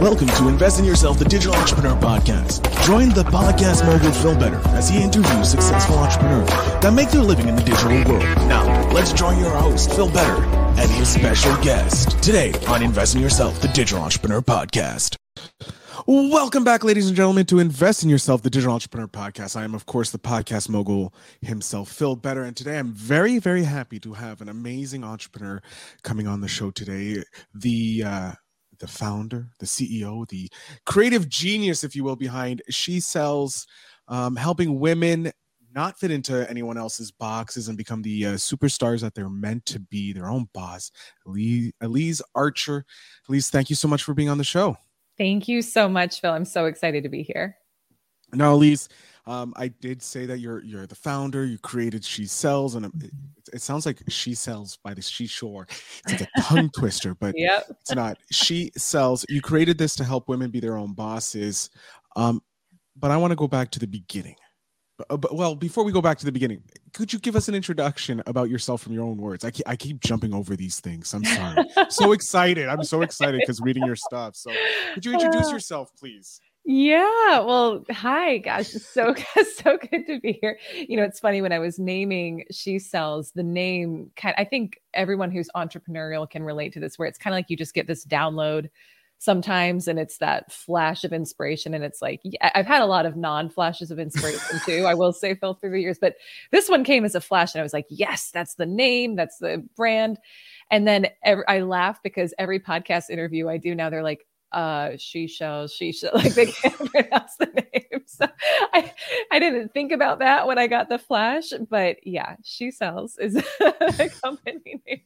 Welcome to Invest in Yourself, the Digital Entrepreneur Podcast. Join the podcast mogul Phil Better as he interviews successful entrepreneurs that make their living in the digital world. Now, let's join your host, Phil Better, and his special guest today on Invest in Yourself, the Digital Entrepreneur Podcast. Welcome back, ladies and gentlemen, to Invest in Yourself, the Digital Entrepreneur Podcast. I am, of course, the podcast mogul himself, Phil Better. And today I'm very, very happy to have an amazing entrepreneur coming on the show today. The uh, the founder, the CEO, the creative genius, if you will, behind She Sells, um, helping women not fit into anyone else's boxes and become the uh, superstars that they're meant to be, their own boss. Elyse, Elyse Archer. Elyse, thank you so much for being on the show. Thank you so much, Phil. I'm so excited to be here. Now, Elyse, um, I did say that you're you're the founder. You created She Sells, and it, it, sounds like She Sells by the She seashore. It's like a tongue twister, but yep. it's not. She Sells. You created this to help women be their own bosses. Um, but I want to go back to the beginning. But, but, well, before we go back to the beginning, could you give us an introduction about yourself from your own words? I keep, I keep jumping over these things. I'm sorry. so excited. I'm so excited because reading your stuff. So, could you introduce yourself, please? Yeah. Well, hi, gosh, so so good to be here. You know, it's funny when I was naming She Sells, the name kind I think everyone who's entrepreneurial can relate to this where it's kind of like you just get this download sometimes and it's that flash of inspiration and it's like I've had a lot of non-flashes of inspiration too. I will say Phil through the years, but this one came as a flash and I was like, "Yes, that's the name, that's the brand." And then every, I laugh because every podcast interview I do now they're like, uh she shows she shows like they can't pronounce the name. So i i didn't think about that when i got the flash but yeah she sells is the company name.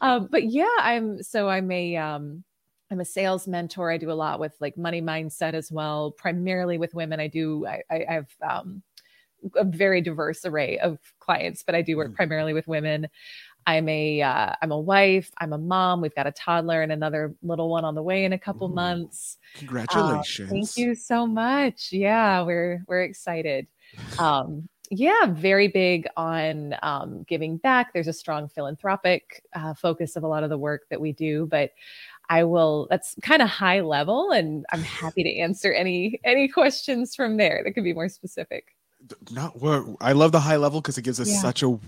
Um but yeah i'm so i'm a um i'm a sales mentor. I do a lot with like money mindset as well primarily with women. I do i i have um a very diverse array of clients but i do work mm. primarily with women I'm a am uh, a wife. I'm a mom. We've got a toddler and another little one on the way in a couple Ooh, months. Congratulations! Uh, thank you so much. Yeah, we're we're excited. Um, yeah, very big on um, giving back. There's a strong philanthropic uh, focus of a lot of the work that we do, but I will. That's kind of high level, and I'm happy to answer any any questions from there that could be more specific. Not well, I love the high level because it gives us yeah. such a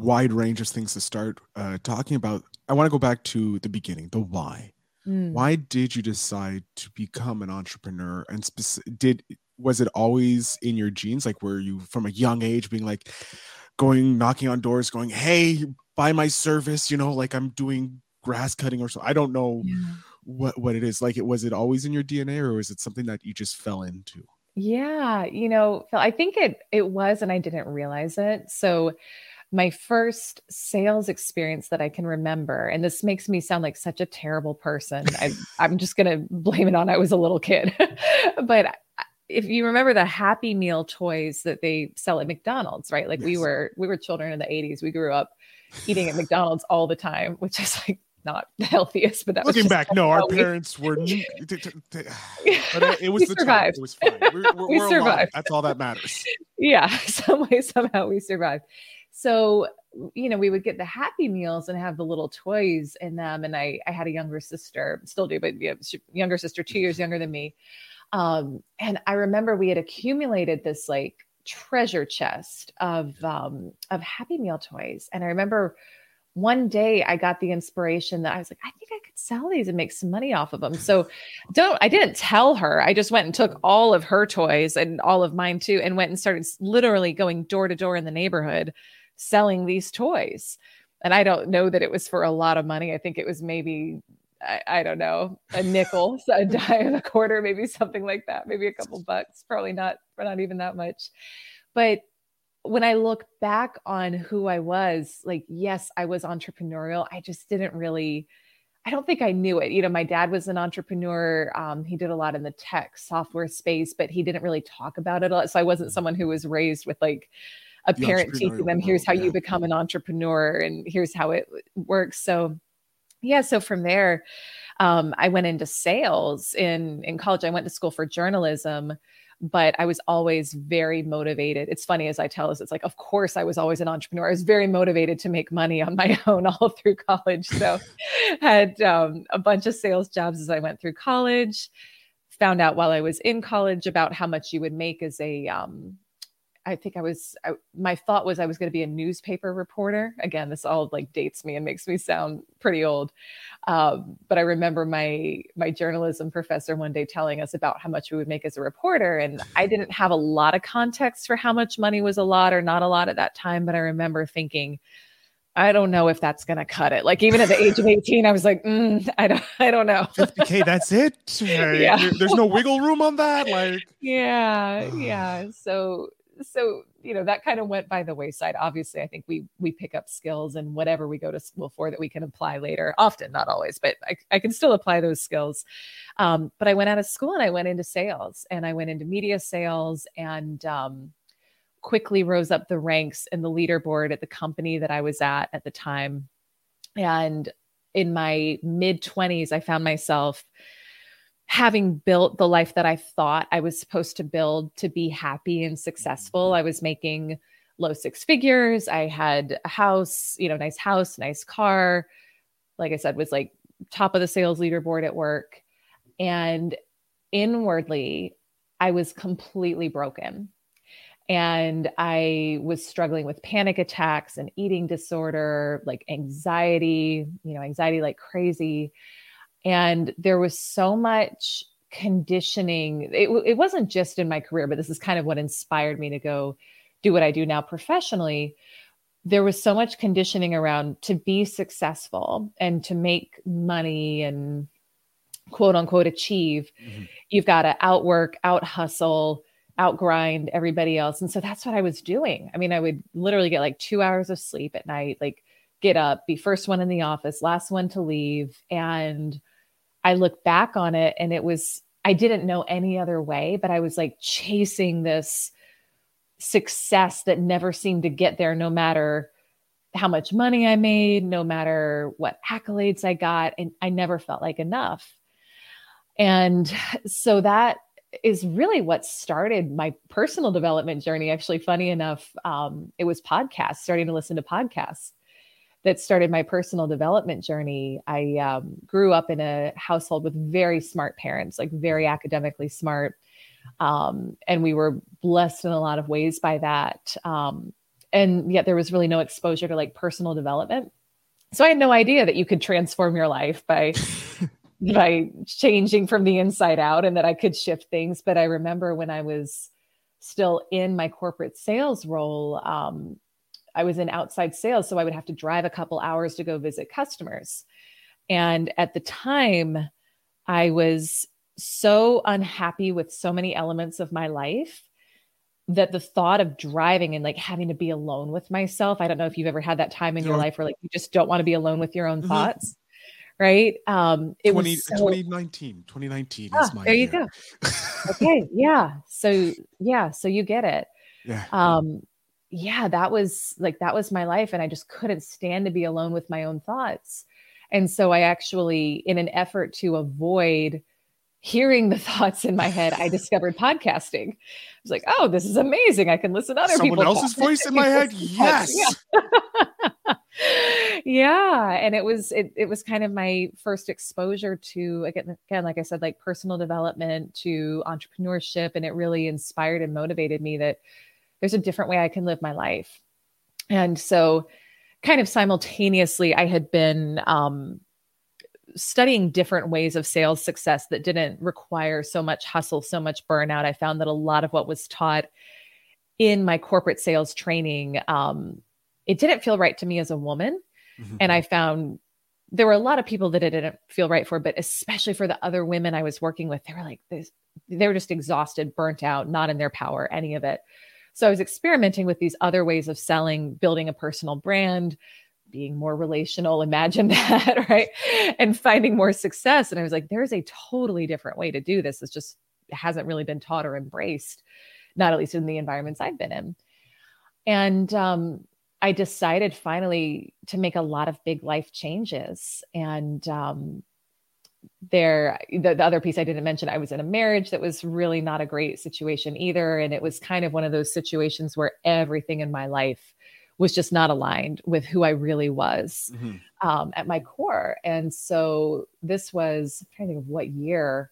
wide range of things to start uh, talking about. I want to go back to the beginning, the why. Mm. Why did you decide to become an entrepreneur? And speci- did was it always in your genes? Like, were you from a young age being like going knocking on doors, going, "Hey, buy my service," you know, like I'm doing grass cutting or so. I don't know yeah. what what it is. Like, it was it always in your DNA, or was it something that you just fell into? Yeah, you know, Phil, I think it it was, and I didn't realize it. So my first sales experience that I can remember, and this makes me sound like such a terrible person. I, I'm just going to blame it on I was a little kid. but if you remember the Happy Meal toys that they sell at McDonald's, right? Like yes. we were we were children in the 80s. We grew up eating at McDonald's all the time, which is like not the healthiest, but that looking was back, no, our parents were. but it was the survived. Time. It was fine. We're, we're, we survived. Alive. That's all that matters. Yeah, some way somehow we survived. So, you know, we would get the happy meals and have the little toys in them. And I, I had a younger sister, still do, but younger sister, two years younger than me. Um, and I remember we had accumulated this like treasure chest of um, of Happy Meal toys. And I remember one day I got the inspiration that I was like, I think I could sell these and make some money off of them. So don't I didn't tell her. I just went and took all of her toys and all of mine too and went and started literally going door to door in the neighborhood selling these toys. And I don't know that it was for a lot of money. I think it was maybe, I, I don't know, a nickel, a dime, a quarter, maybe something like that, maybe a couple bucks, probably not, not even that much. But when I look back on who I was, like, yes, I was entrepreneurial. I just didn't really, I don't think I knew it. You know, my dad was an entrepreneur. Um, he did a lot in the tech software space, but he didn't really talk about it a lot. So I wasn't someone who was raised with like a the parent teaching them here's how yeah. you become an entrepreneur and here's how it works so yeah so from there um, i went into sales in in college i went to school for journalism but I was always very motivated. It's funny as I tell us, it's like, of course, I was always an entrepreneur. I was very motivated to make money on my own all through college. So, had um, a bunch of sales jobs as I went through college. Found out while I was in college about how much you would make as a um, I think I was, I, my thought was I was going to be a newspaper reporter. Again, this all like dates me and makes me sound pretty old. Um, but I remember my my journalism professor one day telling us about how much we would make as a reporter, and I didn't have a lot of context for how much money was a lot or not a lot at that time. But I remember thinking, I don't know if that's going to cut it. Like even at the age of 18, I was like, mm, I don't, I don't know. 50k, that's it. yeah. There's no wiggle room on that. Like, yeah, yeah. So so you know that kind of went by the wayside. Obviously i think we we pick up skills and whatever we go to school for that we can apply later. Often not always but i, I can still apply those skills. Um, but i went out of school and i went into sales and i went into media sales and um, quickly rose up the ranks in the leaderboard at the company that i was at at the time. And in my mid 20s i found myself having built the life that I thought I was supposed to build to be happy and successful. Mm-hmm. I was making low six figures. I had a house, you know, nice house, nice car. Like I said, was like top of the sales leaderboard at work. And inwardly, I was completely broken. And I was struggling with panic attacks and eating disorder, like anxiety, you know, anxiety like crazy. And there was so much conditioning. It, it wasn't just in my career, but this is kind of what inspired me to go do what I do now professionally. There was so much conditioning around to be successful and to make money and quote unquote achieve. Mm-hmm. You've got to outwork, out hustle, outgrind everybody else. And so that's what I was doing. I mean, I would literally get like two hours of sleep at night, like get up, be first one in the office, last one to leave. And I look back on it and it was, I didn't know any other way, but I was like chasing this success that never seemed to get there, no matter how much money I made, no matter what accolades I got. And I never felt like enough. And so that is really what started my personal development journey. Actually, funny enough, um, it was podcasts, starting to listen to podcasts that started my personal development journey. I um, grew up in a household with very smart parents, like very academically smart. Um, and we were blessed in a lot of ways by that. Um, and yet there was really no exposure to like personal development. So I had no idea that you could transform your life by by changing from the inside out and that I could shift things. But I remember when I was still in my corporate sales role, um, I was in outside sales, so I would have to drive a couple hours to go visit customers. And at the time, I was so unhappy with so many elements of my life that the thought of driving and like having to be alone with myself, I don't know if you've ever had that time in your life where like you just don't want to be alone with your own mm-hmm. thoughts. Right. Um, it 20, was so, 2019. 2019 ah, is my there you year. go. okay. Yeah. So yeah. So you get it. Yeah. Um, yeah, that was like that was my life. And I just couldn't stand to be alone with my own thoughts. And so I actually, in an effort to avoid hearing the thoughts in my head, I discovered podcasting. I was like, oh, this is amazing. I can listen to other Someone people. else's talk. voice in my head. Yes. Yeah. yeah. And it was it it was kind of my first exposure to again, again, like I said, like personal development to entrepreneurship. And it really inspired and motivated me that there's a different way I can live my life. And so, kind of simultaneously, I had been um, studying different ways of sales success that didn't require so much hustle, so much burnout. I found that a lot of what was taught in my corporate sales training, um, it didn't feel right to me as a woman. Mm-hmm. And I found there were a lot of people that it didn't feel right for, but especially for the other women I was working with, they were like, this, they were just exhausted, burnt out, not in their power, any of it. So I was experimenting with these other ways of selling, building a personal brand, being more relational, imagine that, right? And finding more success. And I was like, there's a totally different way to do this. It's just it hasn't really been taught or embraced, not at least in the environments I've been in. And um, I decided finally to make a lot of big life changes. And um, there the, the other piece i didn't mention i was in a marriage that was really not a great situation either. And it was kind of one of those situations where everything in my life was just not aligned with who i really was mm-hmm. um, at my core. And so this was i'm trying to think of what year.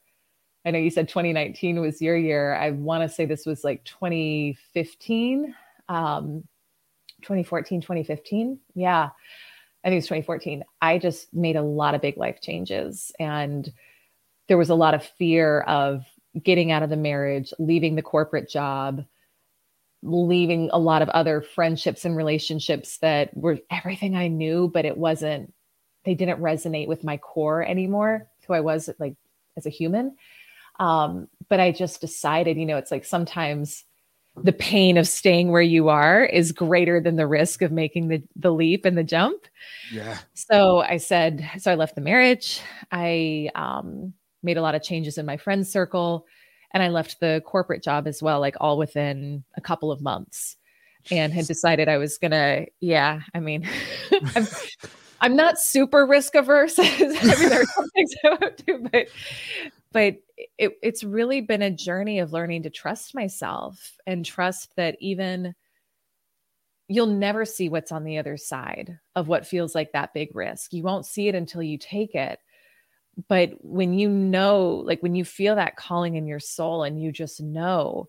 I know you said 2019 was your year. I want to say this was like 2015 um, 2014 2015 yeah I think it's 2014, I just made a lot of big life changes. And there was a lot of fear of getting out of the marriage, leaving the corporate job, leaving a lot of other friendships and relationships that were everything I knew, but it wasn't, they didn't resonate with my core anymore, who I was like as a human. Um, but I just decided, you know, it's like sometimes the pain of staying where you are is greater than the risk of making the, the leap and the jump. Yeah. So I said, so I left the marriage. I um, made a lot of changes in my friend circle and I left the corporate job as well, like all within a couple of months and had decided I was gonna, yeah, I mean, I'm, I'm not super risk averse. I mean, there are some things I won't do, but but it, it's really been a journey of learning to trust myself and trust that even you'll never see what's on the other side of what feels like that big risk. You won't see it until you take it. But when you know, like when you feel that calling in your soul and you just know,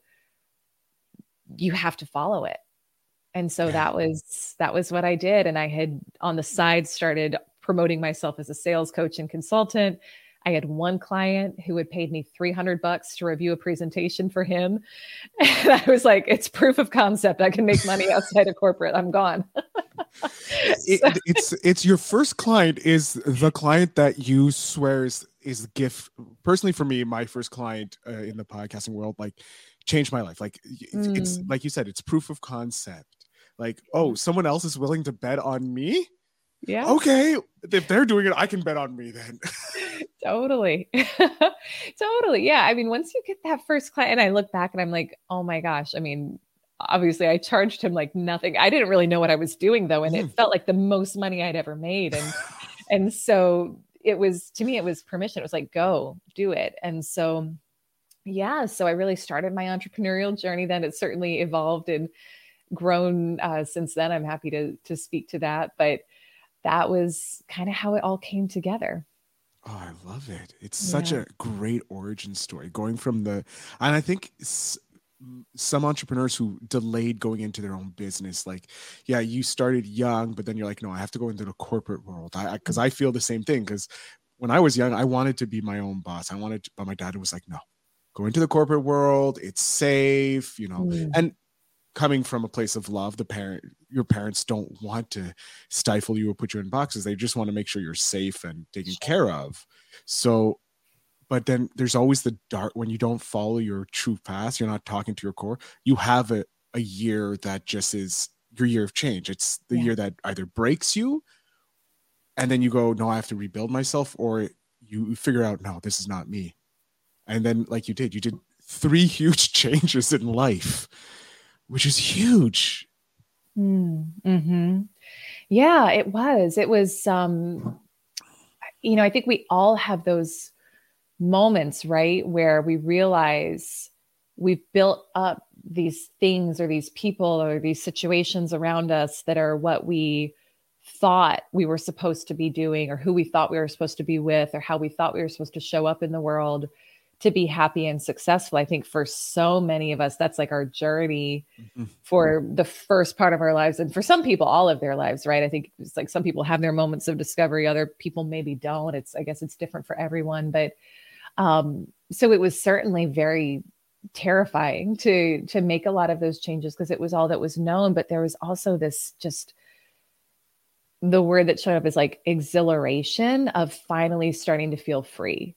you have to follow it. And so that was that was what I did and I had on the side started promoting myself as a sales coach and consultant I had one client who had paid me 300 bucks to review a presentation for him. And I was like, it's proof of concept. I can make money outside of corporate. I'm gone. it, it's it's your first client is the client that you swear is is the gift. Personally, for me, my first client uh, in the podcasting world, like changed my life. Like it's, mm. it's like you said, it's proof of concept. Like, oh, someone else is willing to bet on me yeah. Okay. If they're doing it, I can bet on me then. totally. totally. Yeah. I mean, once you get that first client, and I look back and I'm like, oh my gosh. I mean, obviously I charged him like nothing. I didn't really know what I was doing though. And it felt like the most money I'd ever made. And and so it was to me, it was permission. It was like, go do it. And so yeah, so I really started my entrepreneurial journey then. It certainly evolved and grown uh, since then. I'm happy to to speak to that. But that was kind of how it all came together. Oh, I love it. It's yeah. such a great origin story going from the, and I think some entrepreneurs who delayed going into their own business, like, yeah, you started young, but then you're like, no, I have to go into the corporate world. I, because I, I feel the same thing. Because when I was young, I wanted to be my own boss. I wanted, to, but my dad was like, no, go into the corporate world. It's safe, you know, mm. and coming from a place of love the parent your parents don't want to stifle you or put you in boxes they just want to make sure you're safe and taken care of so but then there's always the dark when you don't follow your true path you're not talking to your core you have a, a year that just is your year of change it's the yeah. year that either breaks you and then you go no i have to rebuild myself or you figure out no this is not me and then like you did you did three huge changes in life which is huge. Mm-hmm. Yeah, it was. It was, um, you know, I think we all have those moments, right, where we realize we've built up these things or these people or these situations around us that are what we thought we were supposed to be doing or who we thought we were supposed to be with or how we thought we were supposed to show up in the world to be happy and successful. I think for so many of us, that's like our journey mm-hmm. for the first part of our lives. And for some people, all of their lives, right? I think it's like some people have their moments of discovery, other people maybe don't. It's, I guess it's different for everyone. But um, so it was certainly very terrifying to to make a lot of those changes because it was all that was known but there was also this just the word that showed up is like exhilaration of finally starting to feel free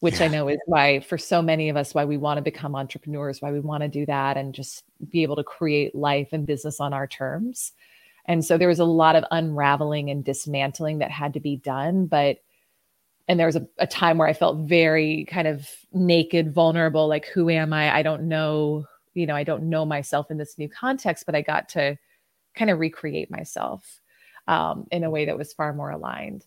which yeah. I know is why for so many of us why we want to become entrepreneurs, why we want to do that and just be able to create life and business on our terms. And so there was a lot of unraveling and dismantling that had to be done, but and there was a, a time where I felt very kind of naked, vulnerable, like who am I? I don't know, you know, I don't know myself in this new context, but I got to kind of recreate myself um, in a way that was far more aligned.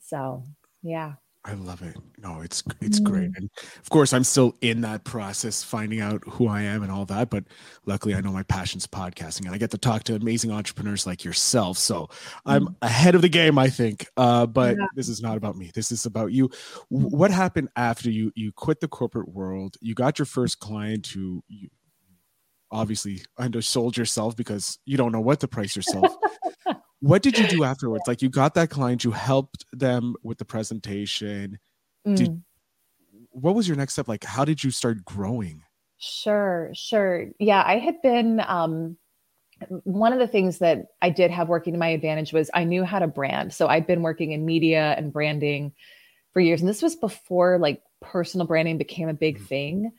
So, yeah. I love it. No, it's it's mm. great. And of course, I'm still in that process, finding out who I am and all that. But luckily, I know my passion's podcasting, and I get to talk to amazing entrepreneurs like yourself. So I'm mm. ahead of the game, I think. Uh, but yeah. this is not about me. This is about you. What happened after you you quit the corporate world? You got your first client who you obviously undersold yourself because you don't know what to price yourself. what did you do afterwards? Like you got that client, you helped them with the presentation. Mm. Did what was your next step? Like how did you start growing? Sure, sure. Yeah, I had been um one of the things that I did have working to my advantage was I knew how to brand. So I'd been working in media and branding for years. And this was before like personal branding became a big mm. thing.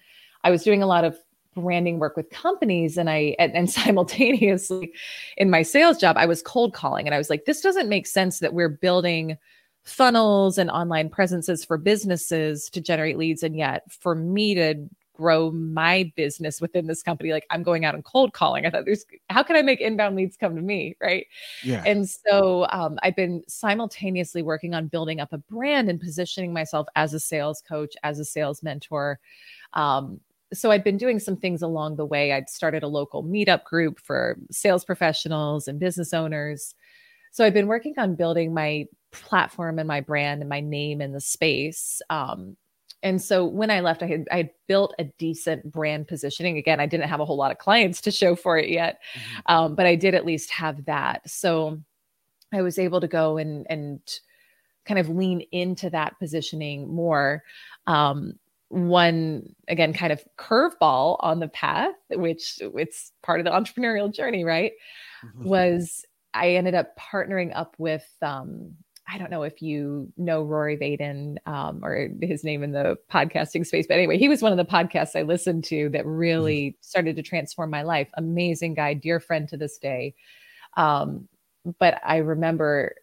I was doing a lot of branding work with companies and I and, and, simultaneously in my sales job I was cold calling and I was like this doesn't make sense that we're building funnels and online presences for businesses to generate leads and yet for me to grow my business within this company like I'm going out and cold calling. I thought there's how can I make inbound leads come to me? Right? Yeah. And so um, I've been simultaneously working on building up a brand and positioning myself as a sales coach as a sales mentor um, so I'd been doing some things along the way. I'd started a local meetup group for sales professionals and business owners. So I've been working on building my platform and my brand and my name in the space. Um, and so when I left, I had I had built a decent brand positioning. Again, I didn't have a whole lot of clients to show for it yet, mm-hmm. um, but I did at least have that. So I was able to go and and kind of lean into that positioning more. Um, one again kind of curveball on the path which it's part of the entrepreneurial journey right mm-hmm. was i ended up partnering up with um i don't know if you know rory vaden um, or his name in the podcasting space but anyway he was one of the podcasts i listened to that really mm-hmm. started to transform my life amazing guy dear friend to this day um, but i remember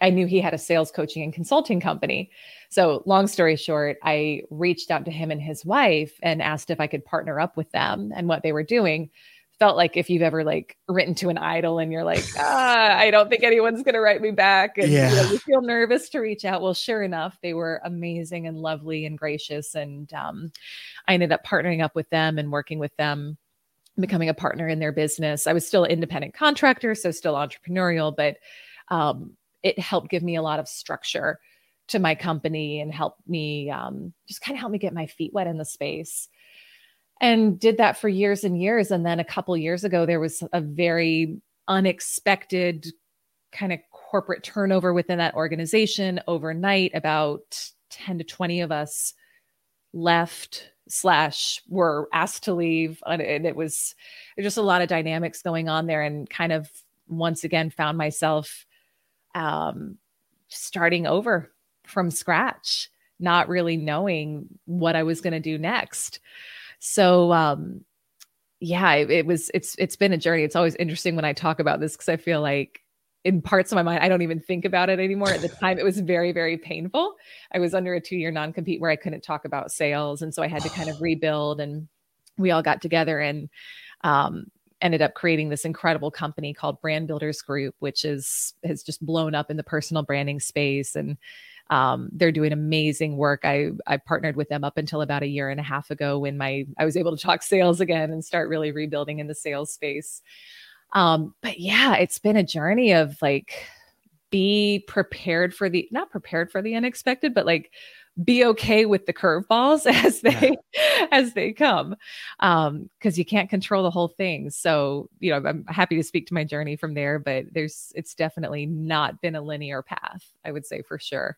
I knew he had a sales coaching and consulting company. So, long story short, I reached out to him and his wife and asked if I could partner up with them and what they were doing. Felt like if you've ever like written to an idol and you're like, ah, I don't think anyone's going to write me back. And yeah. you, know, you, feel nervous to reach out. Well, sure enough, they were amazing and lovely and gracious. And um, I ended up partnering up with them and working with them becoming a partner in their business. I was still independent contractor, so still entrepreneurial, but um, it helped give me a lot of structure to my company and helped me um, just kind of help me get my feet wet in the space. And did that for years and years. And then a couple years ago there was a very unexpected kind of corporate turnover within that organization. Overnight about 10 to 20 of us left slash were asked to leave. And it was just a lot of dynamics going on there and kind of once again found myself um, starting over from scratch, not really knowing what I was going to do next. So, um, yeah, it, it, was, it's, it's been a journey. It's always interesting when I talk about this because I feel like in parts of my mind, I don't even think about it anymore. At the time, it was very, very painful. I was under a two year non compete where I couldn't talk about sales. And so I had to kind of rebuild and we all got together and um, ended up creating this incredible company called Brand Builders Group, which is has just blown up in the personal branding space and um, they're doing amazing work. I I partnered with them up until about a year and a half ago when my I was able to talk sales again and start really rebuilding in the sales space. Um, but yeah, it's been a journey of like be prepared for the not prepared for the unexpected, but like be okay with the curveballs as they yeah. as they come um because you can't control the whole thing so you know i'm happy to speak to my journey from there but there's it's definitely not been a linear path i would say for sure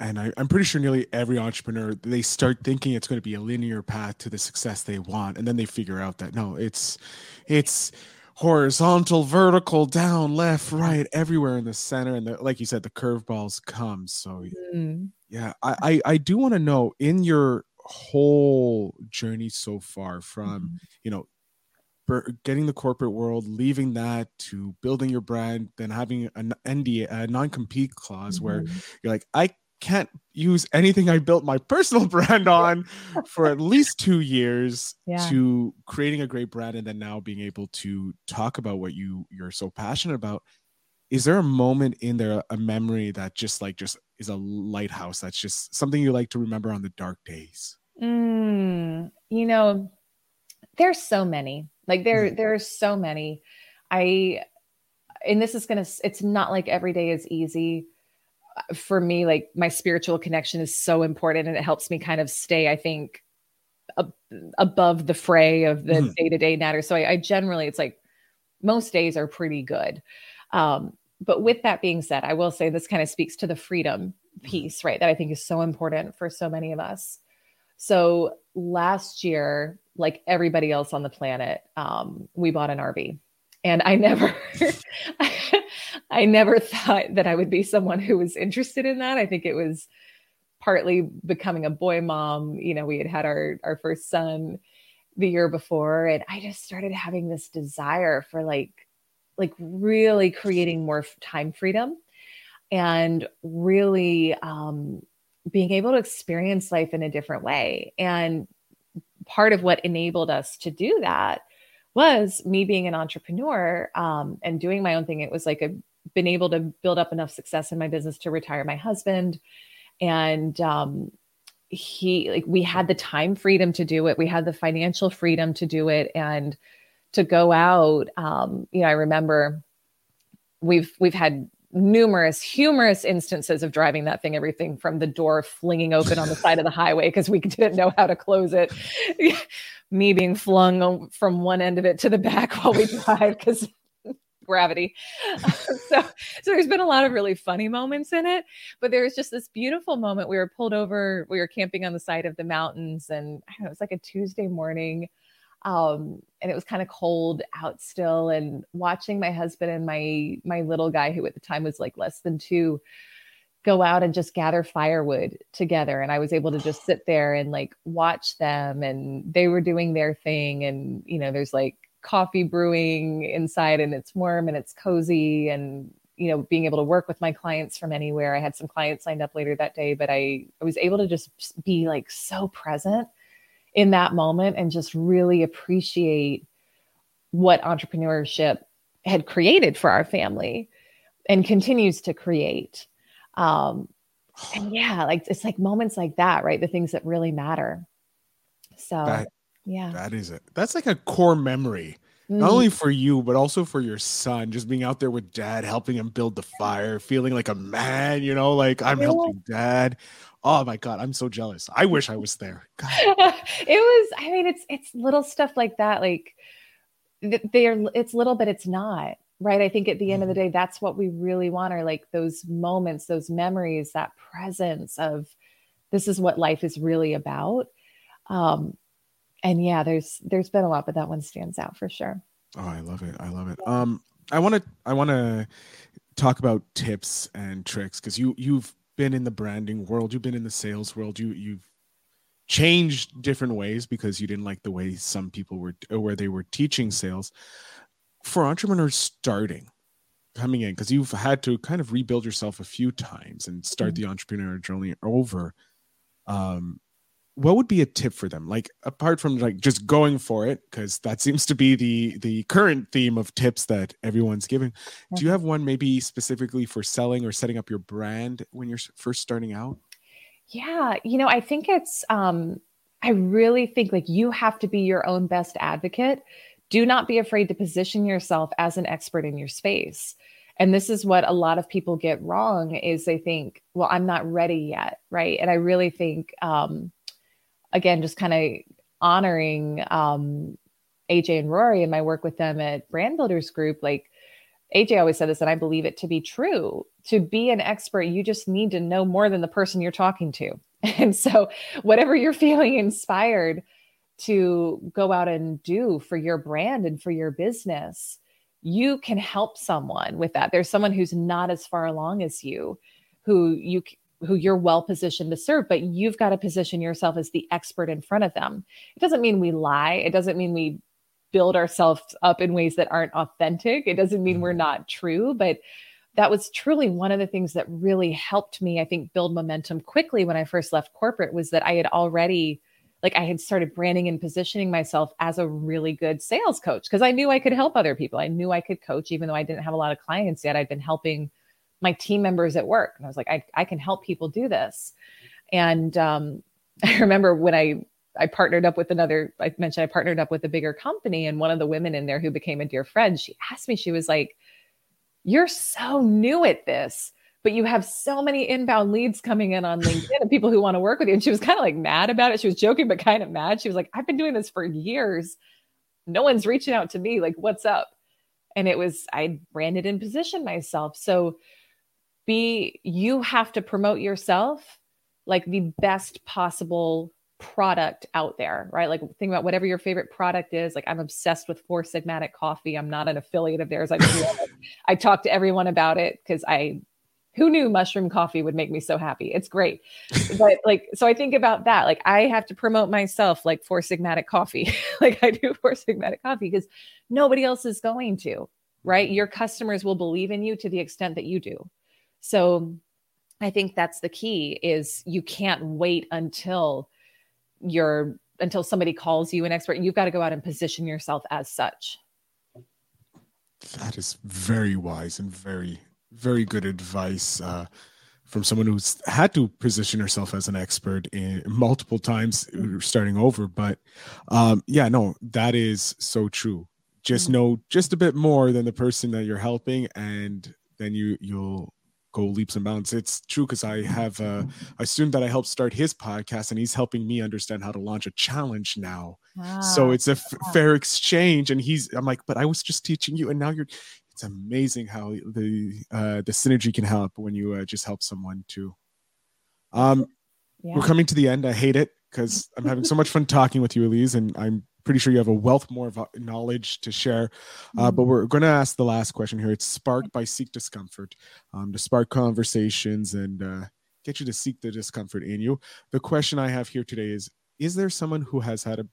and I, am pretty sure nearly every entrepreneur they start thinking it's going to be a linear path to the success they want and then they figure out that no it's it's horizontal vertical down left right everywhere in the center and the, like you said the curveballs come so mm. Yeah, I I, I do want to know in your whole journey so far from mm-hmm. you know getting the corporate world, leaving that to building your brand, then having an NDA, a non-compete clause mm-hmm. where you're like, I can't use anything I built my personal brand on for at least two years yeah. to creating a great brand and then now being able to talk about what you you're so passionate about. Is there a moment in there, a memory that just like just is a lighthouse that's just something you like to remember on the dark days? Mm, you know, there's so many. Like there, Mhm. there are so many. I, and this is gonna. It's not like every day is easy. For me, like my spiritual connection is so important, and it helps me kind of stay. I think ab- above the fray of the Mhm. day to day matter. So I, I generally, it's like most days are pretty good. Um, but with that being said, I will say this kind of speaks to the freedom piece, right? That I think is so important for so many of us. So last year, like everybody else on the planet, um, we bought an RV. And I never, I never thought that I would be someone who was interested in that. I think it was partly becoming a boy mom. You know, we had had our our first son the year before, and I just started having this desire for like, like really creating more time freedom, and really um, being able to experience life in a different way. And part of what enabled us to do that was me being an entrepreneur um, and doing my own thing. It was like a been able to build up enough success in my business to retire my husband, and um, he like we had the time freedom to do it. We had the financial freedom to do it, and to go out. Um, you know, I remember we've we've had numerous humorous instances of driving that thing everything from the door flinging open on the side of the highway because we didn't know how to close it. Me being flung from one end of it to the back while we drive because gravity. So so there's been a lot of really funny moments in it but there was just this beautiful moment. We were pulled over we were camping on the side of the mountains and I don't know, it was like a tuesday morning um and it was kind of cold out still and watching my husband and my my little guy who at the time was like less than two go out and just gather firewood together and i was able to just sit there and like watch them and they were doing their thing and you know there's like coffee brewing inside and it's warm and it's cozy and you know being able to work with my clients from anywhere. I had some clients signed up later that day but i, I was able to just be like so present in that moment and just really appreciate what entrepreneurship had created for our family and continues to create. Um, and yeah, like it's like moments like that, right? The things that really matter. So, That- yeah. That is it. That's like a core memory. Not only for you, but also for your son. Just being out there with dad, helping him build the fire, feeling like a man, you know, like I'm helping dad. Oh my God, I'm so jealous. I wish I was there. It was i mean it's it's little stuff like that like they're it's little but it's not right i think at the end of the day that's what we really want are like those moments those memories that presence of this is what life is really about um and yeah there's there's been a lot but that one stands out for sure Oh, I love it. I love it. Um, I want to I want to talk about tips and tricks because you you've been in the branding world, you've been in the sales world, you you've changed different ways because you didn't like the way some people were or where they were teaching sales. For entrepreneurs starting, coming in because you've had to kind of rebuild yourself a few times and start the entrepreneur journey over. Um, what would be a tip for them like apart from like just going for it because that seems to be the the current theme of tips that everyone's giving do you have one maybe specifically for selling or setting up your brand when you're first starting out Yeah, you know, I think it's um I really think like you have to be your own best advocate. Do not be afraid to position yourself as an expert in your space. And this is what a lot of people get wrong is they think, well, I'm not ready yet, right? And I really think um again just kind of honoring um AJ and Rory and my work with them at Brand Builders Group like AJ always said this, and I believe it to be true. To be an expert, you just need to know more than the person you're talking to. And so, whatever you're feeling inspired to go out and do for your brand and for your business, you can help someone with that. There's someone who's not as far along as you, who you who you're well positioned to serve, but you've got to position yourself as the expert in front of them. It doesn't mean we lie. It doesn't mean we build ourselves up in ways that aren't authentic. It doesn't mean we're mm-hmm. not true, but that was truly one of the things that really helped me, I think, build momentum quickly when I first left corporate was that I had already like I had started branding and positioning myself as a really good sales coach because I knew I could help other people. I knew I could coach even though I didn't have a lot of clients yet. I'd been helping my team members at work. And I was like, I, I can help people do this. And um, I remember when I I partnered up with another, I mentioned I partnered up with a bigger company. And one of the women in there who became a dear friend, she asked me, she was like, You're so new at this, but you have so many inbound leads coming in on LinkedIn and people who want to work with you. And she was kind of like mad about it. She was joking, but kind of mad. She was like, I've been doing this for years. No one's reaching out to me. Like, what's up? And it was, I branded and positioned myself. So, be, you have to promote yourself like the best possible product out there, right? Like think about whatever your favorite product is. Like I'm obsessed with Four Sigmatic coffee. I'm not an affiliate of theirs. I I talk to everyone about it because I who knew mushroom coffee would make me so happy? It's great. but like so I think about that. Like I have to promote myself like Four Sigmatic coffee. like I do Four Sigmatic coffee because nobody else is going to, right? Your customers will believe in you to the extent that you do. So I think that's the key is you can't wait until you're until somebody calls you an expert. You've got to go out and position yourself as such. That is very wise and very, very good advice uh, from someone who's had to position herself as an expert in multiple times uh, starting over. But um, yeah, no, that is so true. Just mm-hmm. know just a bit more than the person that you're helping, and then you you'll go leaps and bounds. It's true because I have a, a, student that I helped start his podcast, and he's helping me understand how to launch a challenge now. Wow. So it's a f- fair exchange, and he's I'm like, but I was just teaching you, and now you're. It's amazing how the uh, the synergy can help when you uh, just help someone too. Um, yeah. we're coming to the end. I hate it because I'm having so much fun talking with you, Elyse, and I'm pretty sure you have a wealth more of knowledge to share. Uh, but mm-hmm. we're going to ask the last question here. It's sparked by Seek Discomfort um, to spark conversations and uh, get you to seek the discomfort in you. The question I have here today is Is there someone who has had a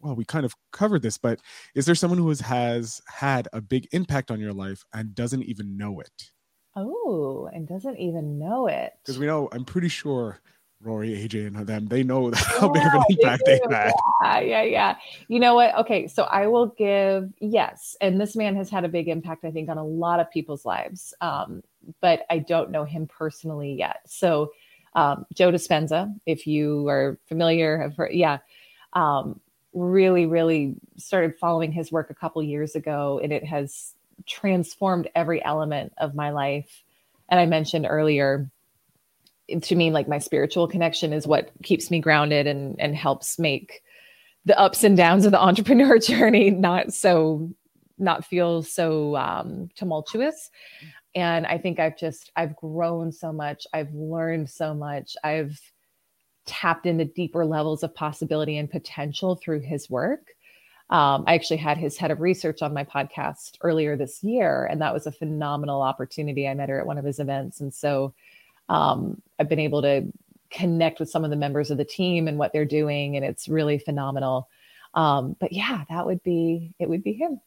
well, we kind of covered this, but is there someone who has, has had a big impact on your life and doesn't even know it? Oh, and doesn't even know it. Because we know, I'm pretty sure Rory, AJ, and them, they know how big of an impact they had. Yeah, yeah, yeah. You know what? Okay, so I will give yes, and this man has had a big impact, I think, on a lot of people's lives. Um, but I don't know him personally yet. So, um, Joe Dispenza, if you are familiar, have heard, yeah, um, really, really started following his work a couple years ago, and it has transformed every element of my life. And I mentioned earlier to me like my spiritual connection is what keeps me grounded and and helps make the ups and downs of the entrepreneur journey not so not feel so um, tumultuous. And i think i've just i've grown so much. I've learned so much. I've tapped into deeper levels of possibility and potential through his work. Um, i actually had his head of research on my podcast earlier this year and that was a phenomenal opportunity. I met her at one of his events. And so um, I've been able to connect with some of the members of the team and what they're doing, and it's really phenomenal. Um, but yeah, that would be it. Would be him.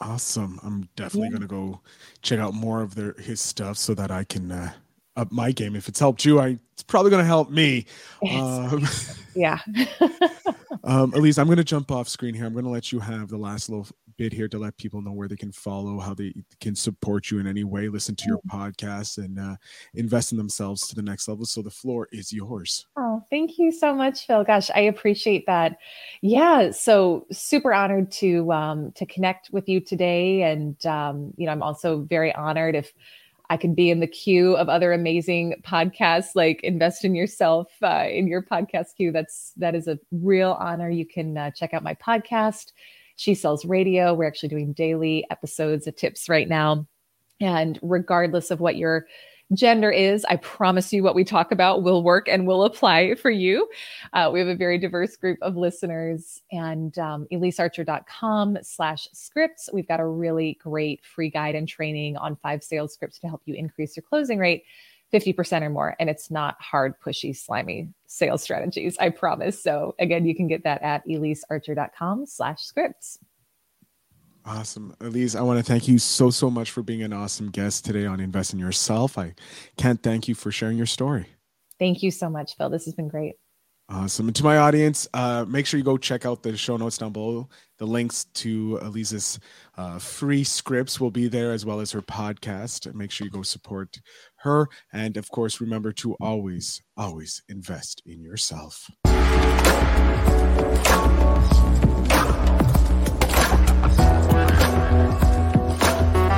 Awesome. I'm definitely yeah. gonna go check out more of their his stuff so that I can uh, up my game. If it's helped you, I it's probably gonna help me. Um, yeah. um, Elyse, I'm gonna jump off screen here. I'm gonna let you have the last little bit here to let people know where they can follow, how they can support you in any way, listen to your mm. podcast, and uh, invest in themselves to the next level. So the floor is yours. Oh, thank you so much, Phil. Gosh, I appreciate that. Yeah, so super honored to um, to connect with you today, and um, you know, I'm also very honored if. I can be in the queue of other amazing podcasts like Invest in Yourself uh, in your podcast queue. That's that is a real honor. You can uh, check out my podcast she Sells Radio. We're actually doing daily episodes of tips right now. And regardless of what your gender is, I promise you what we talk about will work and will apply for you. Uh, we have a very diverse group of listeners and um, elysearcher.com slash scripts. We've got a really great free guide and training on five sales scripts to help you increase your closing rate 50% or more. And it's not hard, pushy, slimy sales strategies, I promise. So again, you can get that at elysearcher.com slash scripts. Awesome. Elyse, I want to thank you so, so much for being an awesome guest today on Invest in Yourself. I can't thank you for sharing your story. Thank you so much, Phil. This has been great. Awesome. And to my audience, uh, make sure you go check out the show notes down below. The links to Elyse's uh, free scripts will be there as well as her podcast. Make sure you go support her. And of course, remember to always, always invest in yourself.